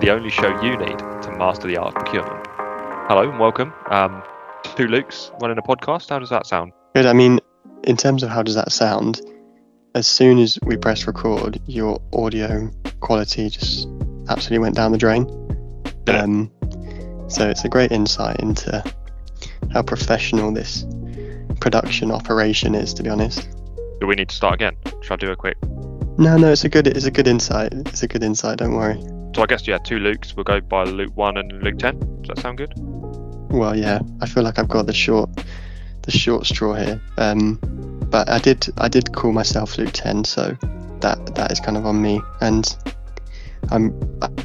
the only show you need to master the art of procurement. Hello and welcome. Um, two Lukes running a podcast. How does that sound? Good. I mean, in terms of how does that sound, as soon as we press record, your audio quality just absolutely went down the drain. Yeah. Um, so it's a great insight into how professional this production operation is, to be honest. Do we need to start again? Should I do a quick? No, no, it's a good, it's a good insight. It's a good insight. Don't worry. So I guess yeah, two Lukes. We'll go by Luke one and Luke ten. Does that sound good? Well, yeah, I feel like I've got the short, the short straw here. Um, but I did, I did call myself Luke Ten, so that that is kind of on me. And I'm,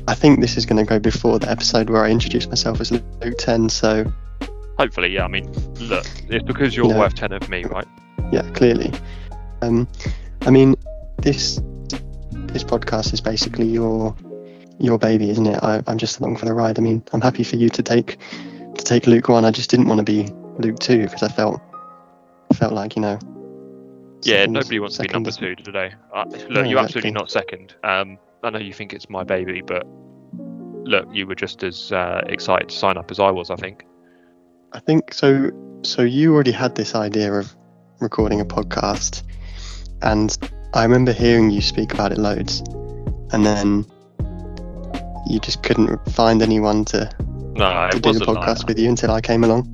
I- think this is going to go before the episode where I introduced myself as Luke Ten. So Hopefully, yeah. I mean, look, it's because you're No. worth ten of me, right? yeah, clearly. Um, I mean, this this podcast is basically your your baby, isn't it? I, I'm just along for the ride. I mean, I'm happy for you to take to take Luke one. I just didn't want to be Luke two because I felt felt like you know. Yeah, second- nobody wants to be number two today. Uh, look, No, you're exactly. absolutely not second. Um, I know you think it's my baby, but look, you were just as uh, excited to sign up as I was. I think. I think so. So you already had this idea of recording a podcast, and I remember hearing you speak about it loads, and then you just couldn't find anyone to, No, to do the wasn't like podcast with you until I came along.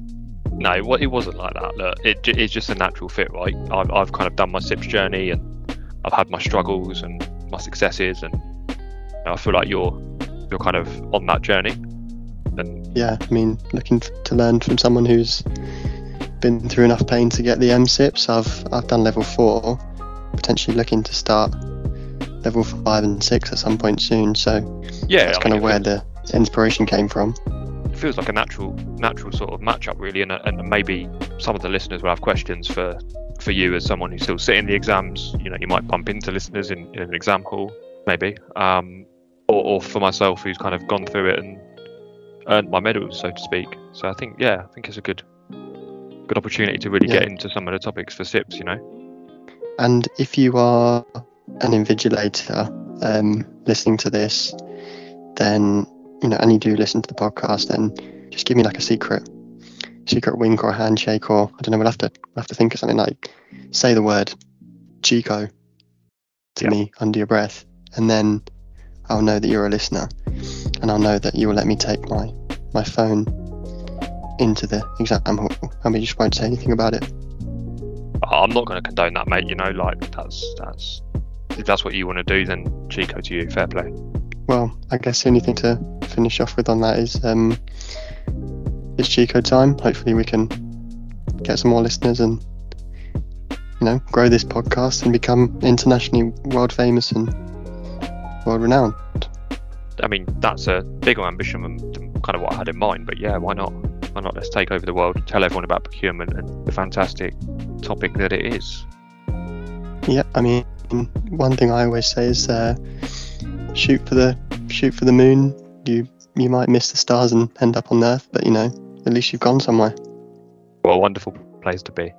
No, it, it wasn't like that. Look, it, it's just a natural fit, right? I've, I've kind of done my CIPS journey, and I've had my struggles and my successes, and you know, I feel like you're you're kind of on that journey. And Yeah, I mean, looking to learn from someone who's been through enough pain to get the MCIPS. I've I've done level four, potentially looking to start level five and six at some point soon. So yeah, that's I kind mean, of where the inspiration came from. feels, it feels like a natural natural sort of matchup, really. And, and maybe some of the listeners will have questions for for you as someone who's still sitting the exams. You know, you might bump into listeners in, in an exam hall, maybe. Um, or, or for myself, who's kind of gone through it and earned my medals, so to speak. So I think, yeah, I think it's a good good opportunity to really get into some of the topics for CIPS. You know, And if you are an invigilator um, listening to this, then you know, and you do listen to the podcast, then just give me like a secret, secret wink or a handshake, or I don't know. We'll have to we'll have to think of something like say the word Chico to Yeah. me under your breath, and then I'll know that you're a listener, and I'll know that you will let me take my my phone into the exam hall, and we just won't say anything about it. I- I'm not going to condone that, mate. You know, like that's that's if that's what you want to do, then Chico to you, fair play. Well, I guess the only thing to finish off with on that is um, it's Chico time. Hopefully, we can get some more listeners and you know grow this podcast and become internationally world famous and world renowned. I mean, that's a bigger ambition than, than kind of what I had in mind. But yeah, why not? Why not? Let's take over the world, tell everyone about procurement and the fantastic topic that it is. Yeah, I mean, one thing I always say is uh, shoot for the shoot for the moon. You you might miss the stars and end up on Earth, but you know at least you've gone somewhere. What a wonderful place to be.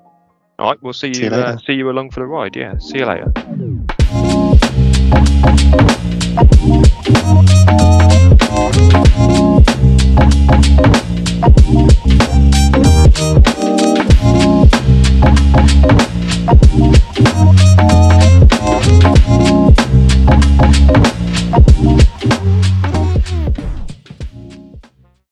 All right, we'll see you. See you uh, see you along for the ride. Yeah, see you later.